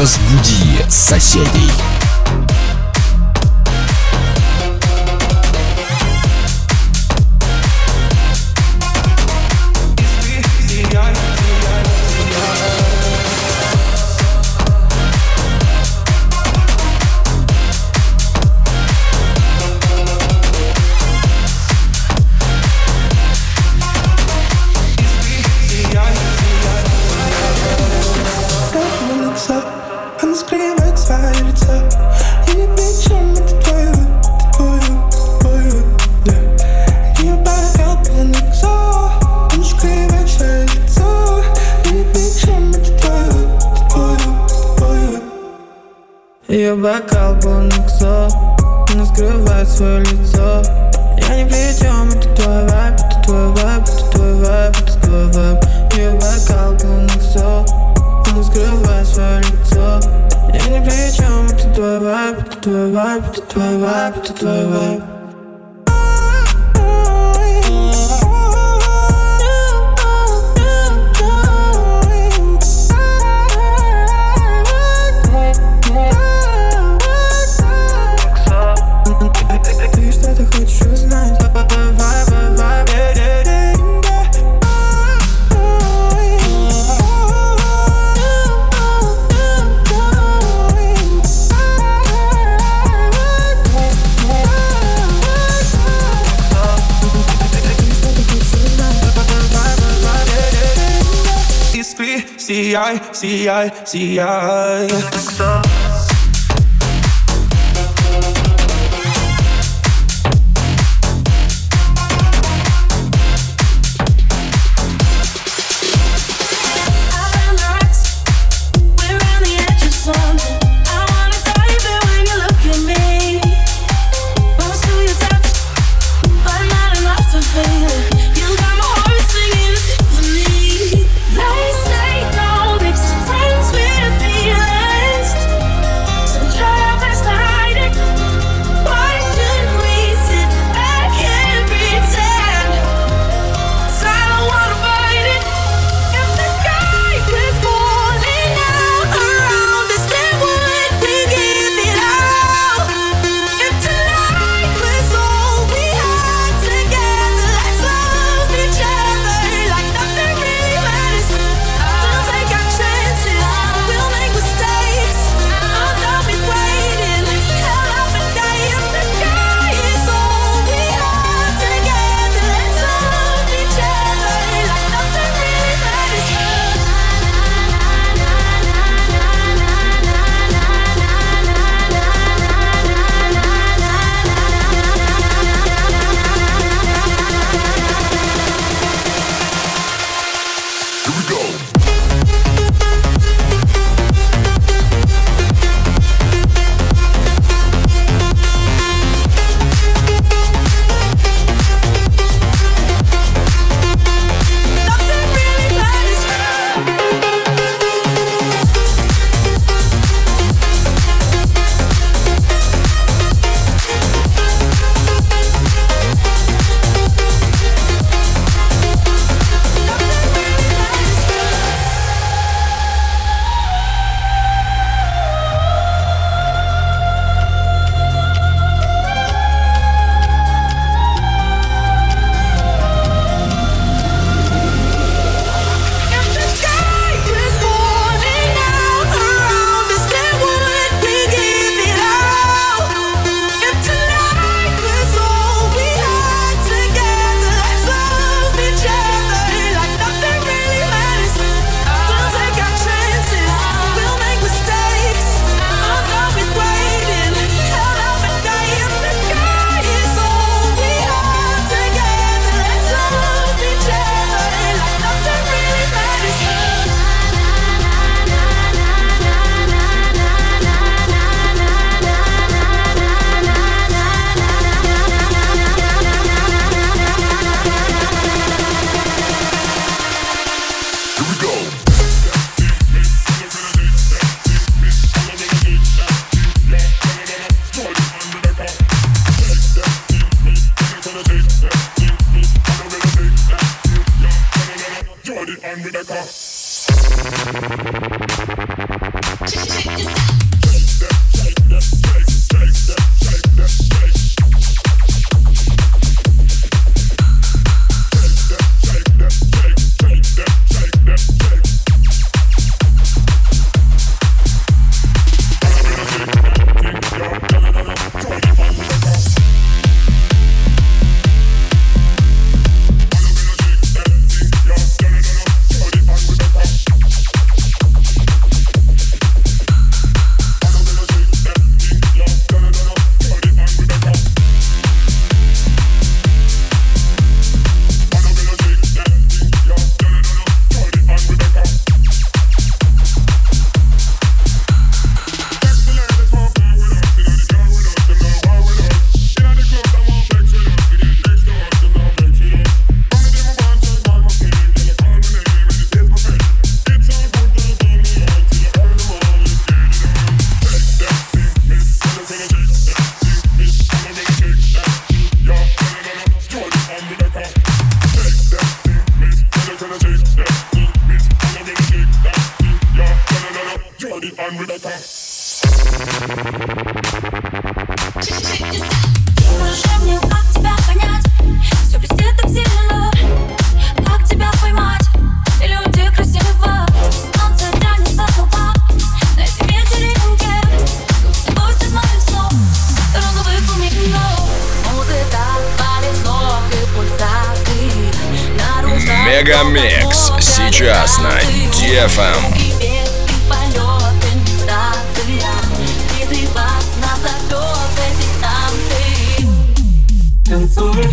Разбуди соседей. Бокал полон иксо Она скрывает свое лицо. Я ни при чем, это твой вайб, это твой вайб, это твой вайб, это твой вайб Ее бокал полон иксо Она скрывает свое лицо. Я ни при чем, это твой вайб, это твой вайб, это твой вайб, это твой вайб see I, see I, see I. Мегамикс сейчас на DFM. Эм. Танцует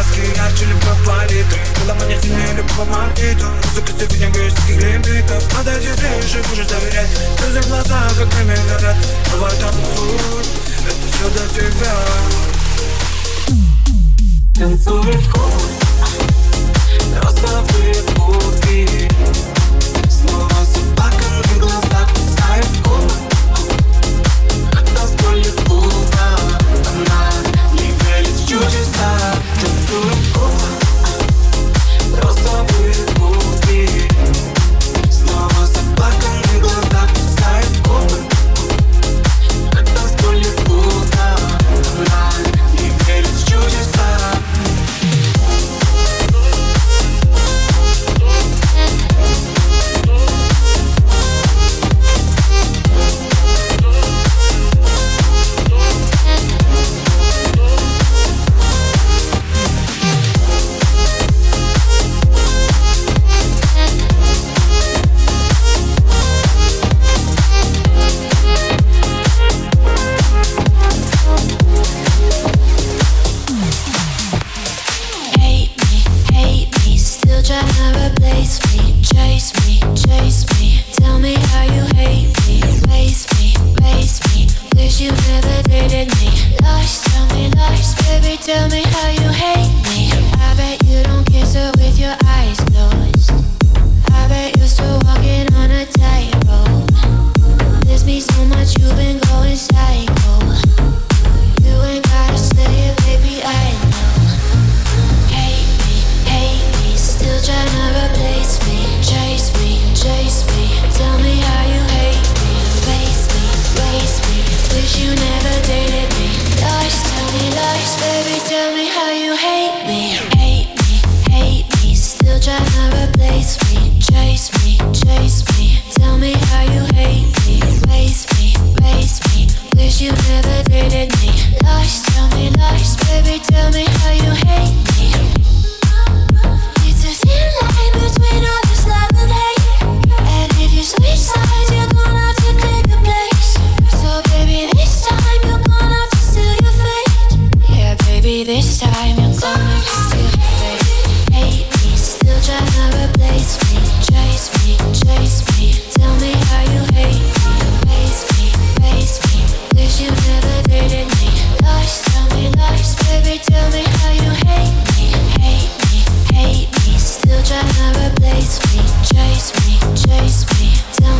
краски Ярче любовь палитры Было мне сильнее любовь магнита Музыка степень эгоистских лимитов. Подойди ближе, можешь доверять. Слезы за глаза как время горят Давай танцуй, это все для тебя. Танцуй легко розовые в Снова с на глазах Ставит кубок До сколь утра Она чудеса, танцуем оба, просто вы. Tell me how you Chase me, chase me, chase me. Tell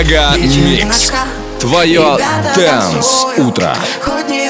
Мега Микс. Твое Дэнс Утро. Хоть не